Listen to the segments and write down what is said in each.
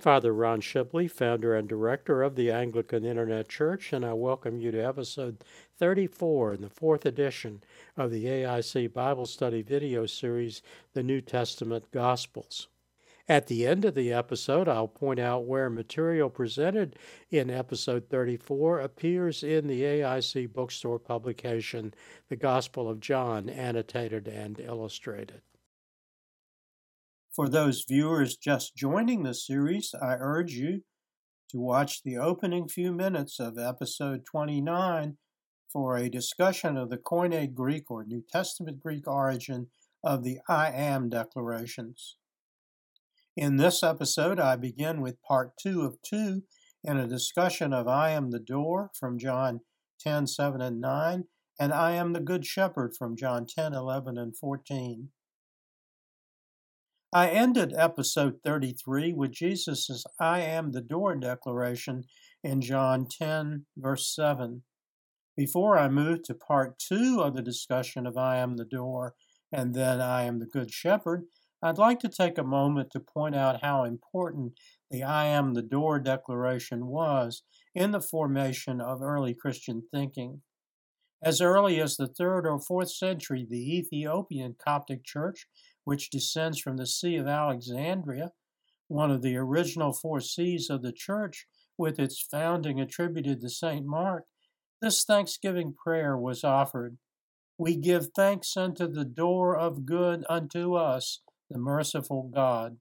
Father Ron Shibley, founder and director of the Anglican Internet Church, and I welcome you to episode 34 in the fourth edition of the AIC Bible Study video series, The New Testament Gospels. At the end of the episode, I'll point out where material presented in episode 34 appears in the AIC bookstore publication, The Gospel of John, annotated and illustrated. For those viewers just joining the series, I urge you to watch the opening few minutes of episode 29 for a discussion of the Koine Greek or New Testament Greek origin of the I Am declarations. In this episode, I begin with part two of two in a discussion of I am the door from John 10, 7, and 9, and I am the good shepherd from John 10, 11, and 14. I ended episode 33 with Jesus' I am the door declaration in John 10, verse 7. Before I move to part two of the discussion of I am the door and then I am the good shepherd, I'd like to take a moment to point out how important the I am the door declaration was in the formation of early Christian thinking. As early as the third or fourth century, the Ethiopian Coptic Church which descends from the See of Alexandria, one of the original four sees of the church, with its founding attributed to St. Mark, this thanksgiving prayer was offered. We give thanks unto the door of good unto us, the merciful God.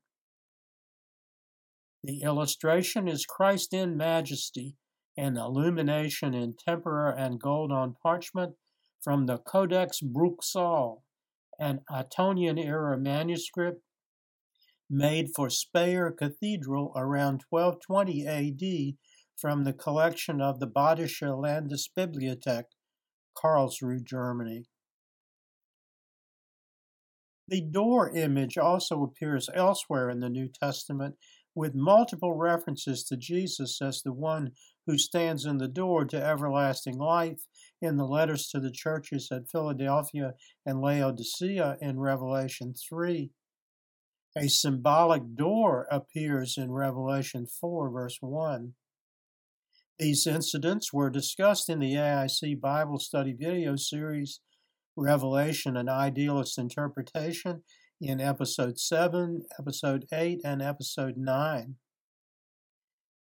The illustration is Christ in majesty, an illumination in tempera and gold on parchment from the Codex Bruchsal, an Ottonian era manuscript made for Speyer Cathedral around 1220 AD from the collection of the Badische Landesbibliothek, Karlsruhe, Germany. The door image also appears elsewhere in the New Testament with multiple references to Jesus as the one who stands in the door to everlasting life in the letters to the churches at Philadelphia and Laodicea in Revelation 3. A symbolic door appears in Revelation 4, verse 1. These incidents were discussed in the AIC Bible Study video series, Revelation and Idealist Interpretation, in Episode 7, Episode 8, and Episode 9.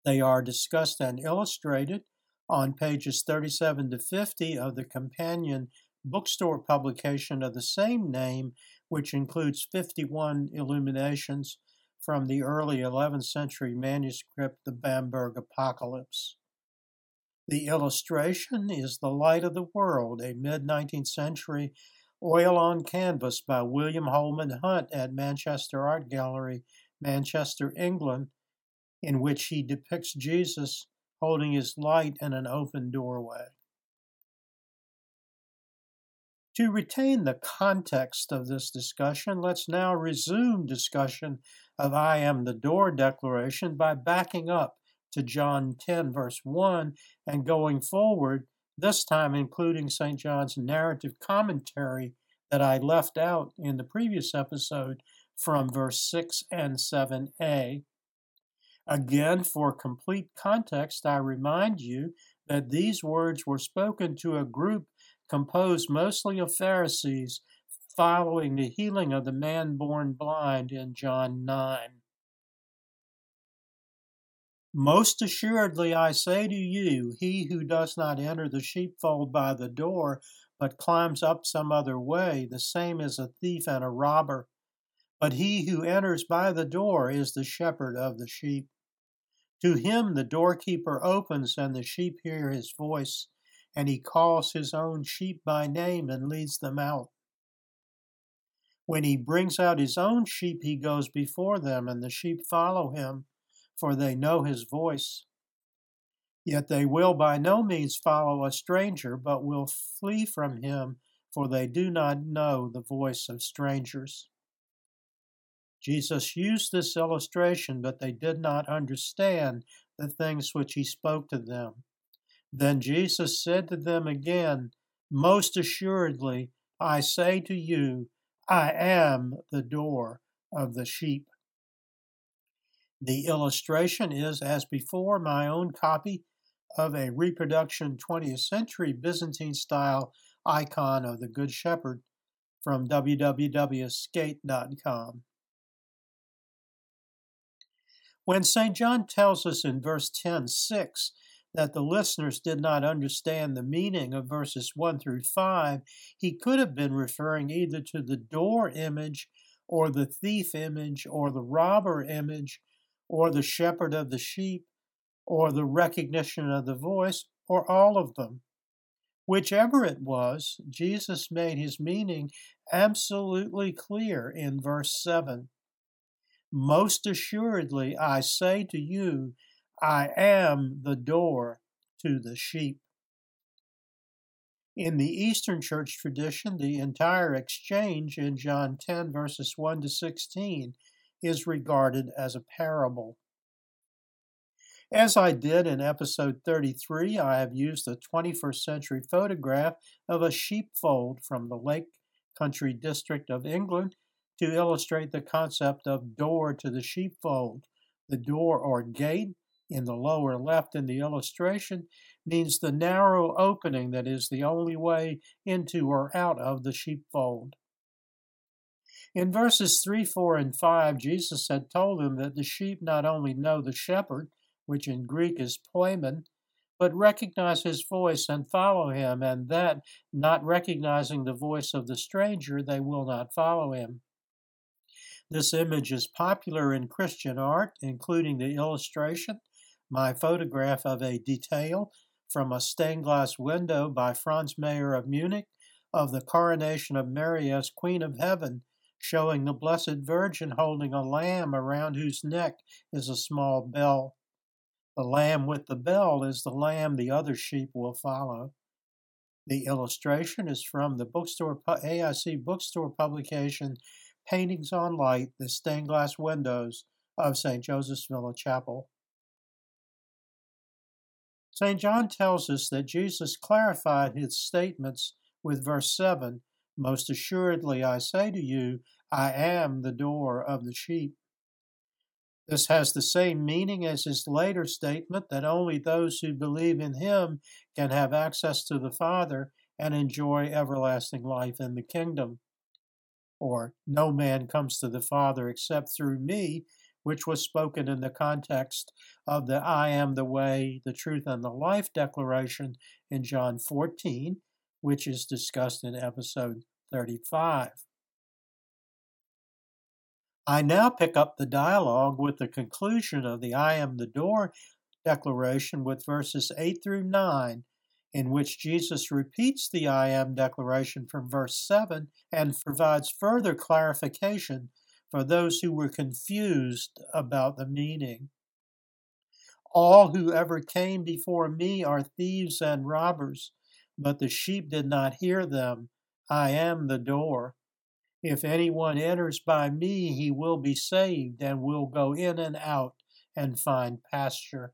They are discussed and illustrated on pages 37 to 50 of the companion bookstore publication of the same name, which includes 51 illuminations from the early 11th century manuscript, the Bamberg Apocalypse. The illustration is The Light of the World, a mid 19th century oil on canvas by William Holman Hunt at Manchester Art Gallery, Manchester, England, in which he depicts Jesus holding his light in an open doorway. To retain the context of this discussion, let's now resume discussion of I am the door declaration by backing up to John 10, verse 1, and going forward, this time including St. John's narrative commentary that I left out in the previous episode from verse 6 and 7a. Again, for complete context, I remind you that these words were spoken to a group composed mostly of Pharisees following the healing of the man born blind in John 9. Most assuredly, I say to you, he who does not enter the sheepfold by the door, but climbs up some other way, the same is a thief and a robber. But he who enters by the door is the shepherd of the sheep. To him the doorkeeper opens, and the sheep hear his voice, and he calls his own sheep by name and leads them out. When he brings out his own sheep, he goes before them, and the sheep follow him, for they know his voice. Yet they will by no means follow a stranger, but will flee from him, for they do not know the voice of strangers. Jesus used this illustration, but they did not understand the things which he spoke to them. Then Jesus said to them again, Most assuredly, I say to you, I am the door of the sheep. The illustration is, as before, my own copy of a reproduction 20th century Byzantine style icon of the Good Shepherd from www.skete.com. When St. John tells us in verse 10 6 that the listeners did not understand the meaning of verses 1 through 5, he could have been referring either to the door image or the thief image or the robber image or the shepherd of the sheep or the recognition of the voice or all of them. Whichever it was, Jesus made his meaning absolutely clear in verse 7. Most assuredly, I say to you, I am the door to the sheep. In the Eastern Church tradition, the entire exchange in John 10, verses 1 to 16, is regarded as a parable. As I did in episode 33, I have used a 21st century photograph of a sheepfold from the Lake Country District of England to illustrate the concept of door to the sheepfold. The door or gate in the lower left in the illustration means the narrow opening that is the only way into or out of the sheepfold. In verses 3, 4, and 5, Jesus had told them that the sheep not only know the shepherd, which in Greek is poimen, but recognize his voice and follow him, and that, not recognizing the voice of the stranger, they will not follow him. This image is popular in Christian art, including the illustration, my photograph of a detail from a stained glass window by Franz Mayer of Munich of the coronation of Mary as Queen of Heaven, showing the Blessed Virgin holding a lamb around whose neck is a small bell. The lamb with the bell is the lamb the other sheep will follow. The illustration is from the bookstore AIC bookstore publication Paintings on Light, the stained glass windows of St. Joseph's Villa Chapel. St. John tells us that Jesus clarified his statements with verse 7 Most assuredly I say to you, I am the door of the sheep. This has the same meaning as his later statement that only those who believe in him can have access to the Father and enjoy everlasting life in the kingdom. Or, no man comes to the Father except through me, which was spoken in the context of the I am the way, the truth, and the life declaration in John 14, which is discussed in episode 35. I now pick up the dialogue with the conclusion of the I am the door declaration with verses 8 through 9, in which Jesus repeats the I am declaration from verse 7 and provides further clarification for those who were confused about the meaning. All who ever came before me are thieves and robbers, but the sheep did not hear them. I am the door. If anyone enters by me, he will be saved and will go in and out and find pasture.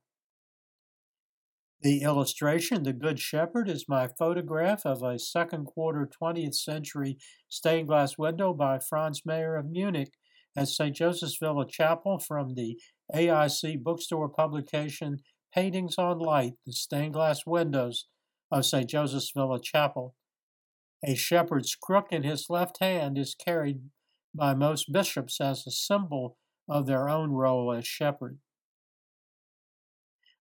The illustration, The Good Shepherd, is my photograph of a second quarter 20th century stained glass window by Franz Mayer of Munich at St. Joseph's Villa Chapel from the AIC bookstore publication Paintings on Light, the stained glass windows of St. Joseph's Villa Chapel. A shepherd's crook in his left hand is carried by most bishops as a symbol of their own role as shepherd.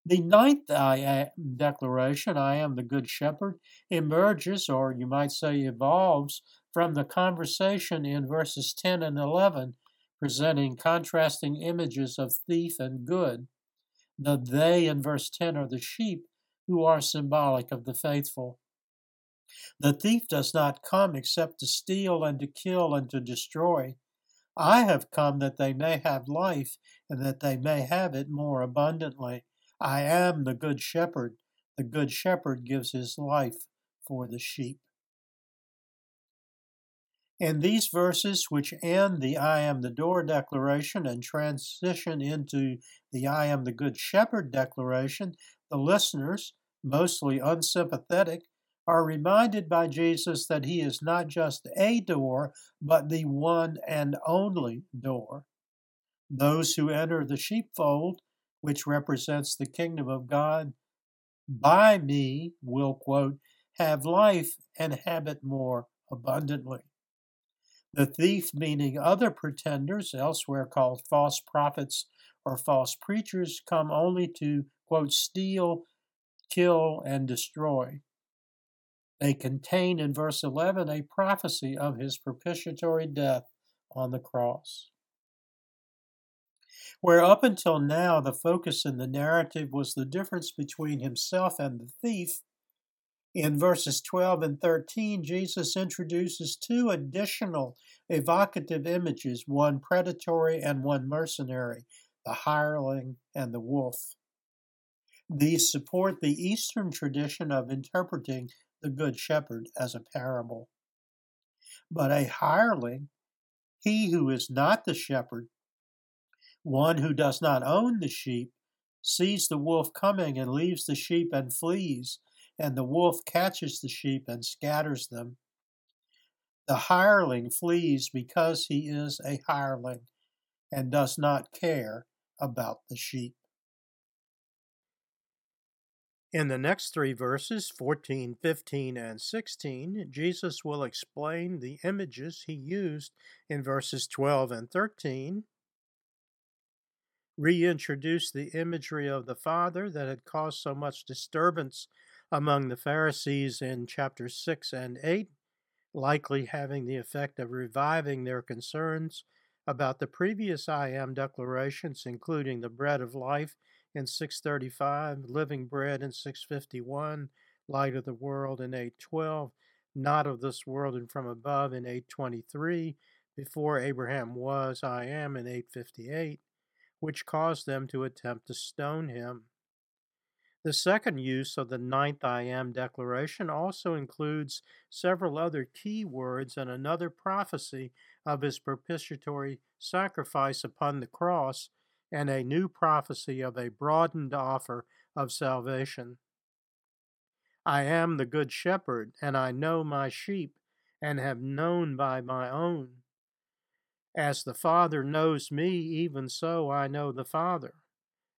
The ninth I declaration, I am the good shepherd, emerges, or you might say evolves, from the conversation in verses 10 and 11, presenting contrasting images of thief and good. The they in verse 10 are the sheep, who are symbolic of the faithful. The thief does not come except to steal and to kill and to destroy. I have come that they may have life and that they may have it more abundantly. I am the good shepherd. The good shepherd gives his life for the sheep. In these verses, which end the I am the door declaration and transition into the I am the good shepherd declaration, the listeners, mostly unsympathetic, are reminded by Jesus that he is not just a door, but the one and only door. Those who enter the sheepfold, which represents the kingdom of God, by me will, quote, have life and have it more abundantly. The thief, meaning other pretenders, elsewhere called false prophets or false preachers, come only to, quote, steal, kill, and destroy. They contain in verse 11 a prophecy of his propitiatory death on the cross. Where up until now the focus in the narrative was the difference between himself and the thief, in verses 12 and 13, Jesus introduces two additional evocative images one predatory and one mercenary, the hireling and the wolf. These support the Eastern tradition of interpreting the Good Shepherd as a parable. But a hireling, he who is not the shepherd, one who does not own the sheep, sees the wolf coming and leaves the sheep and flees, and the wolf catches the sheep and scatters them. The hireling flees because he is a hireling and does not care about the sheep. In the next three verses, 14, 15, and 16, Jesus will explain the images he used in verses 12 and 13, reintroduce the imagery of the Father that had caused so much disturbance among the Pharisees in chapters 6 and 8, likely having the effect of reviving their concerns about the previous I am declarations, including the bread of life in 635, living bread in 651, light of the world in 812, not of this world and from above in 823, before Abraham was, I am in 858, which caused them to attempt to stone him. The second use of the ninth I am declaration also includes several other key words and another prophecy of his propitiatory sacrifice upon the cross and a new prophecy of a broadened offer of salvation. I am the good shepherd, and I know my sheep, and have known by my own. As the Father knows me, even so I know the Father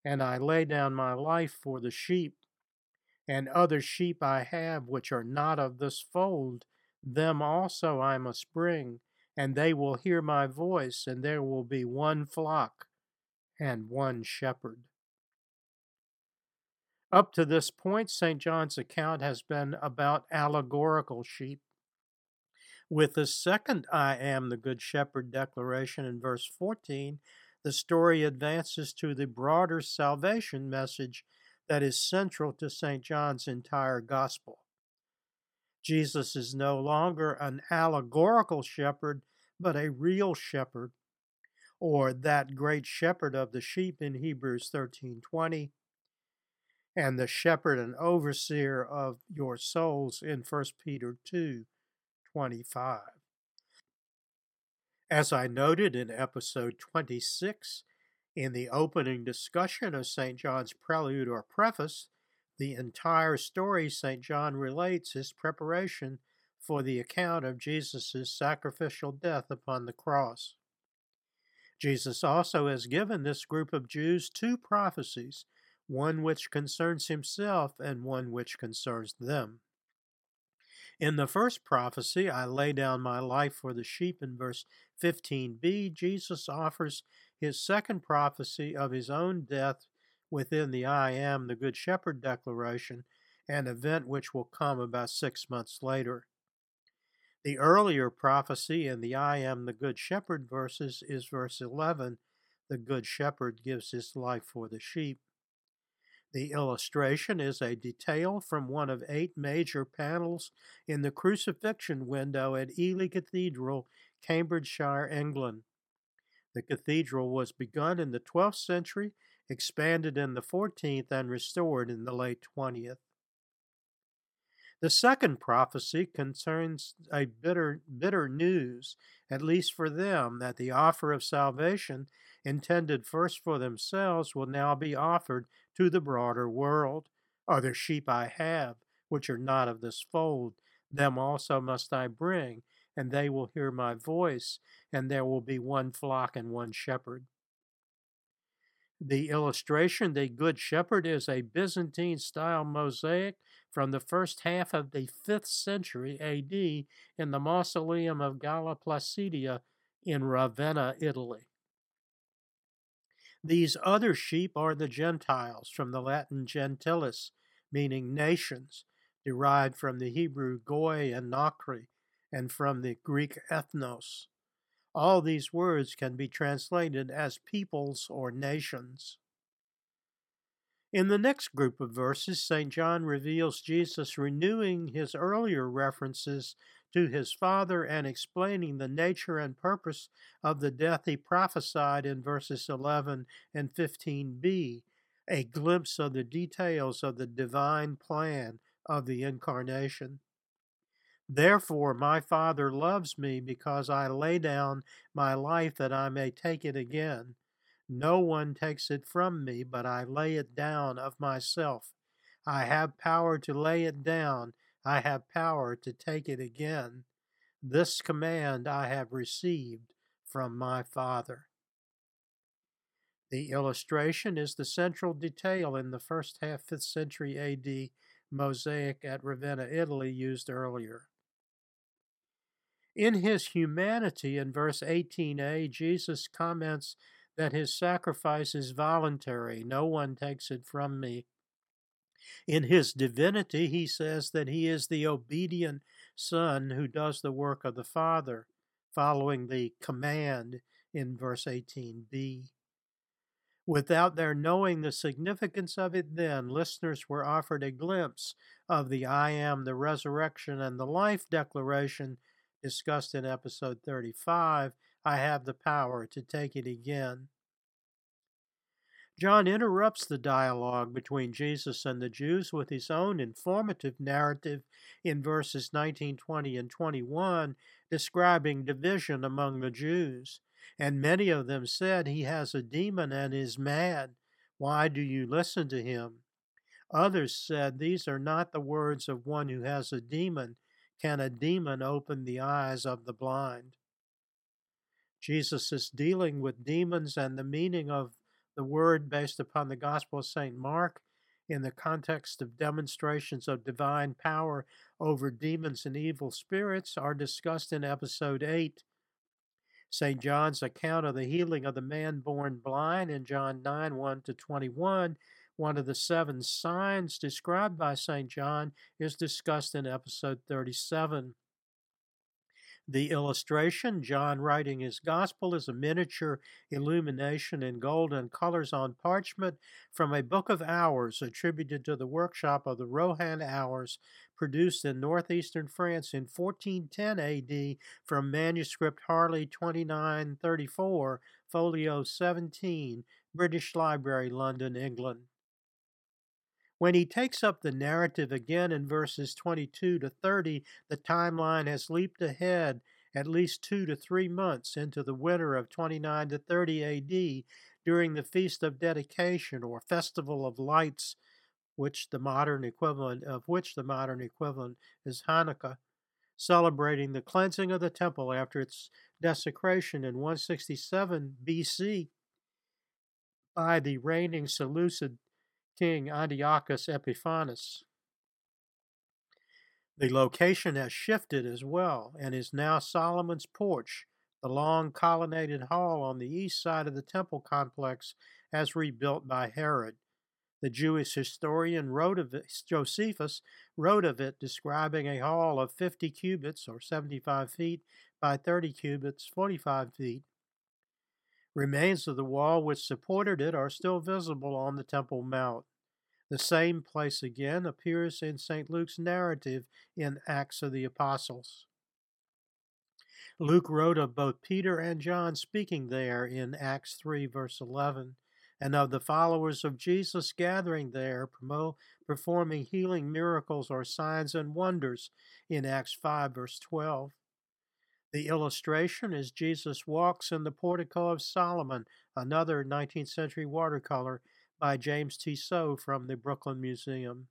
and I lay down my life for the sheep. And other sheep I have which are not of this fold, them also I must bring, and they will hear my voice, and there will be one flock and one shepherd. Up to this point, St. John's account has been about allegorical sheep. With the second I am the Good Shepherd declaration in verse 14, the story advances to the broader salvation message that is central to St. John's entire gospel. Jesus is no longer an allegorical shepherd, but a real shepherd, or that great shepherd of the sheep in Hebrews 13:20, and the shepherd and overseer of your souls in 1 Peter 2:25. As I noted in episode 26, in the opening discussion of St. John's prelude or preface, the entire story St. John relates is preparation for the account of Jesus' sacrificial death upon the cross. Jesus also has given this group of Jews two prophecies, one which concerns himself and one which concerns them. In the first prophecy, I lay down my life for the sheep in verse 15b, Jesus offers his second prophecy of his own death within the I am the Good Shepherd declaration, an event which will come about six months later. The earlier prophecy in the I am the Good Shepherd verses is verse 11 the Good Shepherd gives his life for the sheep. The illustration is a detail from one of eight major panels in the crucifixion window at Ely Cathedral, Cambridgeshire, England. The cathedral was begun in the 12th century, expanded in the 14th, and restored in the late 20th. The second prophecy concerns a bitter, bitter news, at least for them, that the offer of salvation intended first for themselves will now be offered to the broader world. Other sheep I have, which are not of this fold, them also must I bring, and they will hear my voice, and there will be one flock and one shepherd. The illustration, the Good Shepherd, is a Byzantine style mosaic from the first half of the 5th century AD in the mausoleum of Galla Placidia in Ravenna, Italy. These other sheep are the Gentiles, from the Latin gentilis, meaning nations, derived from the Hebrew goy and nokri, and from the Greek ethnos. All these words can be translated as peoples or nations. In the next group of verses, St. John reveals Jesus renewing his earlier references to his Father and explaining the nature and purpose of the death he prophesied in verses 11 and 15b, a glimpse of the details of the divine plan of the Incarnation. Therefore, my Father loves me because I lay down my life that I may take it again. No one takes it from me, but I lay it down of myself. I have power to lay it down, I have power to take it again. This command I have received from my Father. The illustration is the central detail in the first half 5th century AD mosaic at Ravenna, Italy, used earlier. In his humanity, in verse 18a, Jesus comments that his sacrifice is voluntary. No one takes it from me. In his divinity, he says that he is the obedient Son who does the work of the Father, following the command in verse 18b. Without their knowing the significance of it then, listeners were offered a glimpse of the I am the resurrection and the life declaration discussed in episode 35 I have the power to take it again. John interrupts the dialogue between Jesus and the Jews with his own informative narrative in verses 19, 20, and 21, describing division among the Jews. And many of them said, He has a demon and is mad. Why do you listen to him? Others said, These are not the words of one who has a demon. Can a demon open the eyes of the blind? Jesus is dealing with demons and the meaning of the word based upon the Gospel of St. Mark in the context of demonstrations of divine power over demons and evil spirits are discussed in episode 8. St. John's account of the healing of the man born blind in John 9 1 to 21, one of the seven signs described by St. John, is discussed in episode 37. The illustration, John writing his gospel, is a miniature illumination in golden colors on parchment from a book of hours attributed to the workshop of the Rohan Hours, produced in northeastern France in 1410 AD from manuscript Harley 2934, folio 17, British Library, London, England. When he takes up the narrative again in verses 22 to 30, the timeline has leaped ahead at least two to three months into the winter of 29 to 30 AD during the Feast of Dedication or Festival of Lights, which the modern equivalent of which the modern equivalent is Hanukkah, celebrating the cleansing of the temple after its desecration in 167 BC by the reigning Seleucid King Antiochus Epiphanes. The location has shifted as well and is now Solomon's Porch, the long colonnaded hall on the east side of the temple complex as rebuilt by Herod. The Jewish historian wrote of it, Josephus wrote of it, describing a hall of 50 cubits or 75 feet by 30 cubits, 45 feet. Remains of the wall which supported it are still visible on the Temple Mount. The same place again appears in St. Luke's narrative in Acts of the Apostles. Luke wrote of both Peter and John speaking there in Acts 3, verse 11, and of the followers of Jesus gathering there, performing healing miracles or signs and wonders in Acts 5, verse 12. The illustration is Jesus walks in the portico of Solomon, another 19th century watercolor by James Tissot from the Brooklyn Museum.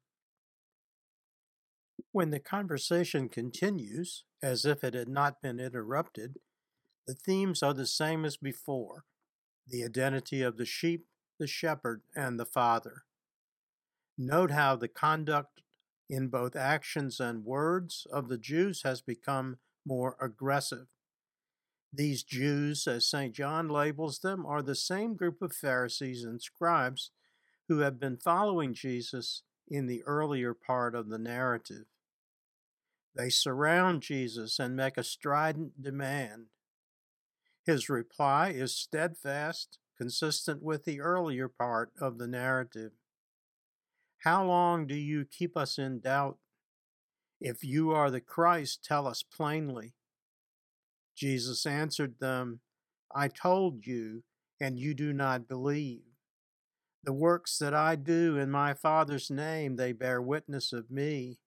When the conversation continues, as if it had not been interrupted, the themes are the same as before the identity of the sheep, the shepherd, and the Father. Note how the conduct in both actions and words of the Jews has become more aggressive. These Jews, as St. John labels them, are the same group of Pharisees and scribes who have been following Jesus in the earlier part of the narrative. They surround Jesus and make a strident demand. His reply is steadfast, consistent with the earlier part of the narrative. How long do you keep us in doubt? If you are the Christ, tell us plainly. Jesus answered them, I told you, and you do not believe. The works that I do in my Father's name, they bear witness of me.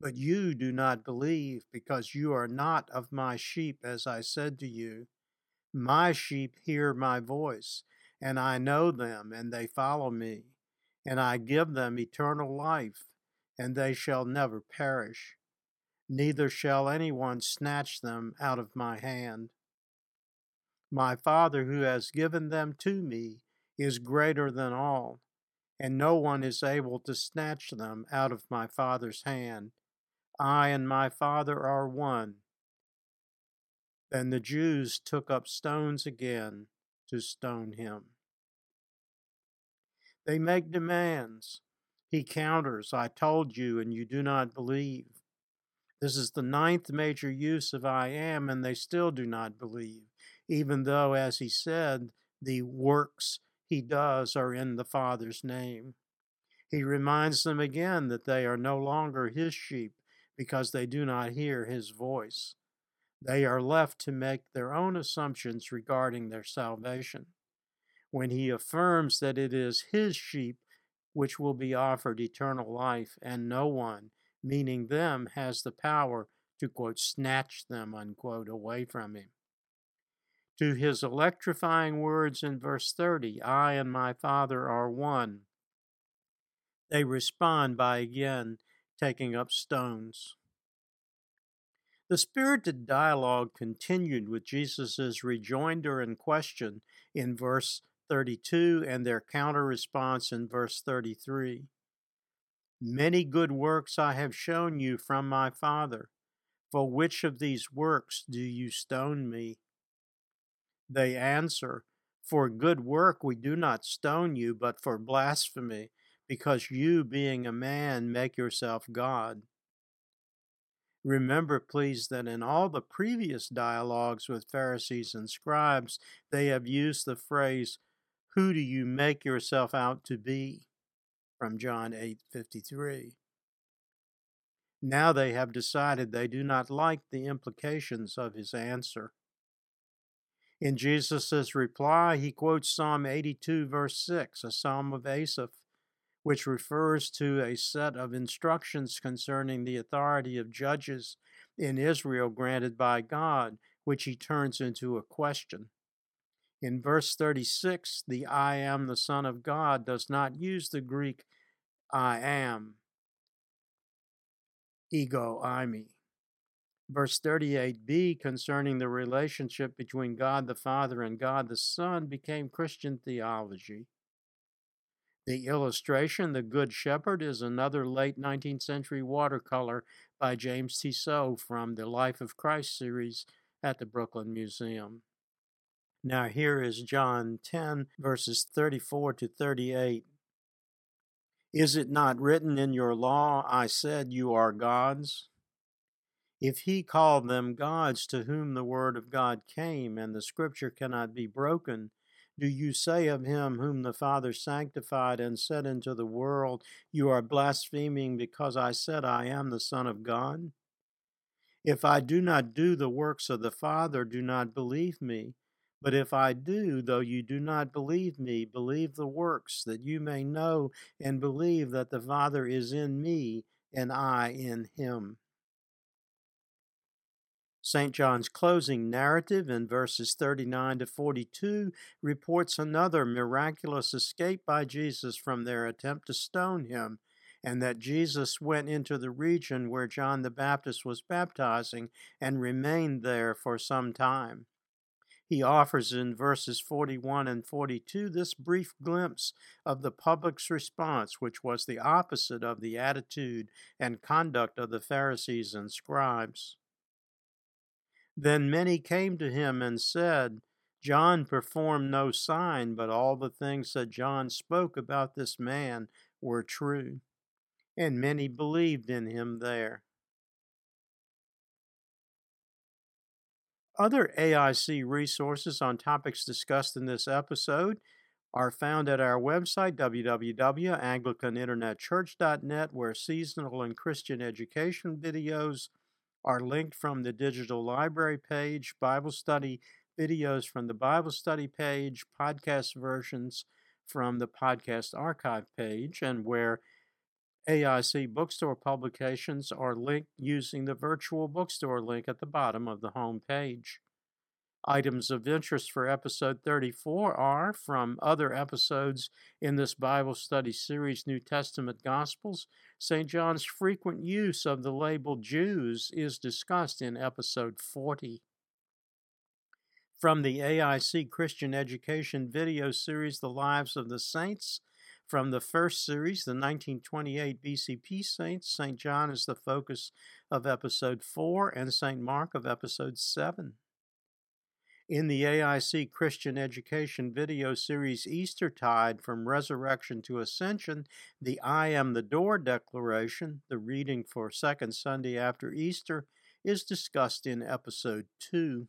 But you do not believe, because you are not of my sheep, as I said to you. My sheep hear my voice, and I know them, and they follow me. And I give them eternal life, and they shall never perish. Neither shall anyone snatch them out of my hand. My Father, who has given them to me, is greater than all, and no one is able to snatch them out of my Father's hand. I and my Father are one. Then the Jews took up stones again to stone him. They make demands. He counters, I told you, and you do not believe. This is the ninth major use of I am, and they still do not believe, even though, as he said, the works he does are in the Father's name. He reminds them again that they are no longer his sheep, because they do not hear his voice. They are left to make their own assumptions regarding their salvation. When he affirms that it is his sheep which will be offered eternal life, and no one, meaning them, has the power to, quote, snatch them, unquote, away from him. To his electrifying words in verse 30, I and my Father are one, they respond by again taking up stones. The spirited dialogue continued with Jesus' rejoinder and question in verse 32 and their counter response in verse 33. Many good works I have shown you from my Father. For which of these works do you stone me? They answer, For good work we do not stone you, but for blasphemy, because you, being a man, make yourself God. Remember, please, that in all the previous dialogues with Pharisees and scribes, they have used the phrase, Who do you make yourself out to be? from John 8:53. Now they have decided they do not like the implications of his answer. In Jesus' reply, he quotes Psalm 82, verse 6, a psalm of Asaph, which refers to a set of instructions concerning the authority of judges in Israel granted by God, which he turns into a question. In verse 36, the I am the Son of God does not use the Greek I am, ego eimi. Verse 38b concerning the relationship between God the Father and God the Son became Christian theology. The illustration, The Good Shepherd, is another late 19th century watercolor by James Tissot from the Life of Christ series at the Brooklyn Museum. Now, here is John 10, verses 34 to 38. Is it not written in your law, I said you are gods? If he called them gods to whom the word of God came, and the scripture cannot be broken, do you say of him whom the Father sanctified and said into the world, You are blaspheming because I said I am the Son of God? If I do not do the works of the Father, do not believe me. But if I do, though you do not believe me, believe the works, that you may know and believe that the Father is in me and I in him. St. John's closing narrative in verses 39 to 42 reports another miraculous escape by Jesus from their attempt to stone him, and that Jesus went into the region where John the Baptist was baptizing and remained there for some time. He offers in verses 41 and 42 this brief glimpse of the public's response, which was the opposite of the attitude and conduct of the Pharisees and scribes. Then many came to him and said, John performed no sign, but all the things that John spoke about this man were true. And many believed in him there. Other AIC resources on topics discussed in this episode are found at our website, www.anglicaninternetchurch.net, where seasonal and Christian education videos are linked from the digital library page, Bible study videos from the Bible study page, podcast versions from the podcast archive page, and where AIC bookstore publications are linked using the virtual bookstore link at the bottom of the home page. Items of interest for episode 34 are from other episodes in this Bible study series, New Testament Gospels. St. John's frequent use of the label Jews is discussed in episode 40. From the AIC Christian Education video series, The Lives of the Saints, from the first series, the 1928 BCP Saints, St. John is the focus of episode 4 and St. Mark of episode 7. In the AIC Christian Education video series Eastertide From Resurrection to Ascension, the I Am the Door declaration, the reading for second Sunday after Easter, is discussed in episode 2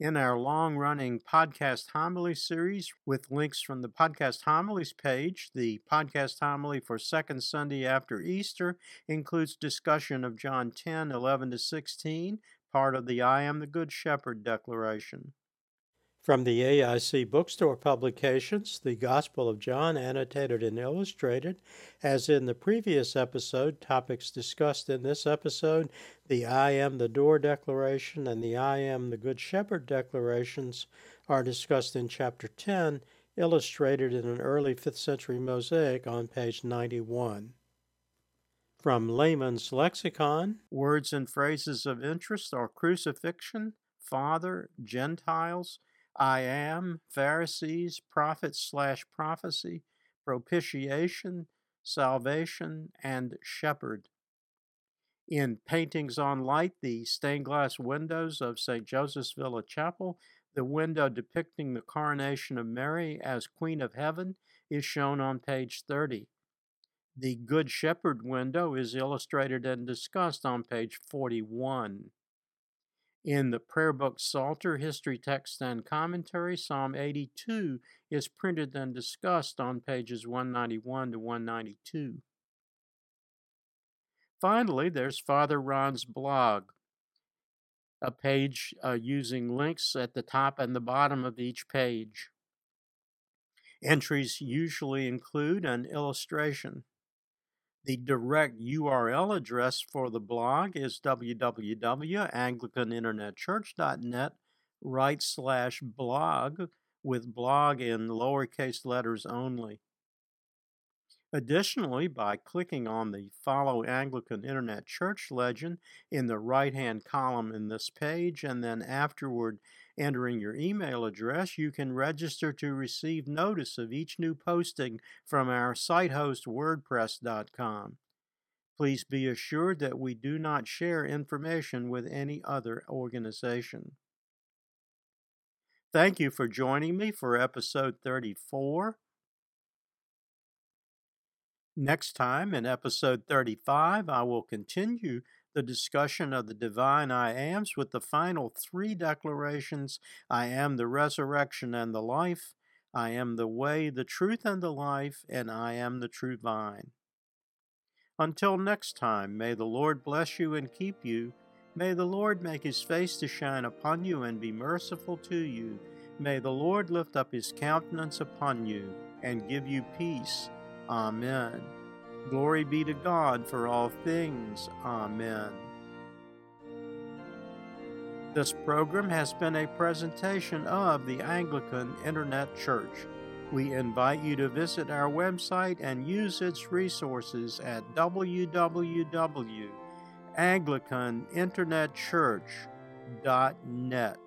in our long running podcast homily series with links from the podcast homilies page. The podcast homily for second Sunday after Easter includes discussion of John 10 11 to 16, part of the I Am the Good Shepherd declaration. From the AIC bookstore publications, the Gospel of John annotated and illustrated. As in the previous episode, topics discussed in this episode, the I Am the Door declaration and the I Am the Good Shepherd declarations, are discussed in chapter 10, illustrated in an early 5th century mosaic on page 91. From Layman's Lexicon, words and phrases of interest are crucifixion, Father, Gentiles, I am, Pharisees, prophets slash prophecy, propitiation, salvation, and shepherd. In Paintings on Light, the stained glass windows of St. Joseph's Villa Chapel, the window depicting the coronation of Mary as Queen of Heaven is shown on page 30. The Good Shepherd window is illustrated and discussed on page 41. In the prayer book Psalter, History, Text, and Commentary, Psalm 82 is printed and discussed on pages 191 to 192. Finally, there's Father Ron's blog, a page uh, using links at the top and the bottom of each page. Entries usually include an illustration. The direct URL address for the blog is www.anglicaninternetchurch.net right slash blog with blog in lowercase letters only. Additionally, by clicking on the Follow Anglican Internet Church legend in the right hand column in this page and then afterward entering your email address, you can register to receive notice of each new posting from our site host WordPress.com. Please be assured that we do not share information with any other organization. Thank you for joining me for episode 34. Next time, in episode 35, I will continue the discussion of the divine I ams with the final three declarations I am the resurrection and the life, I am the way, the truth, and the life, and I am the true vine. Until next time, may the Lord bless you and keep you. May the Lord make his face to shine upon you and be merciful to you. May the Lord lift up his countenance upon you and give you peace. Amen. Glory be to God for all things. Amen. This program has been a presentation of the Anglican Internet Church. We invite you to visit our website and use its resources at www.anglicaninternetchurch.net.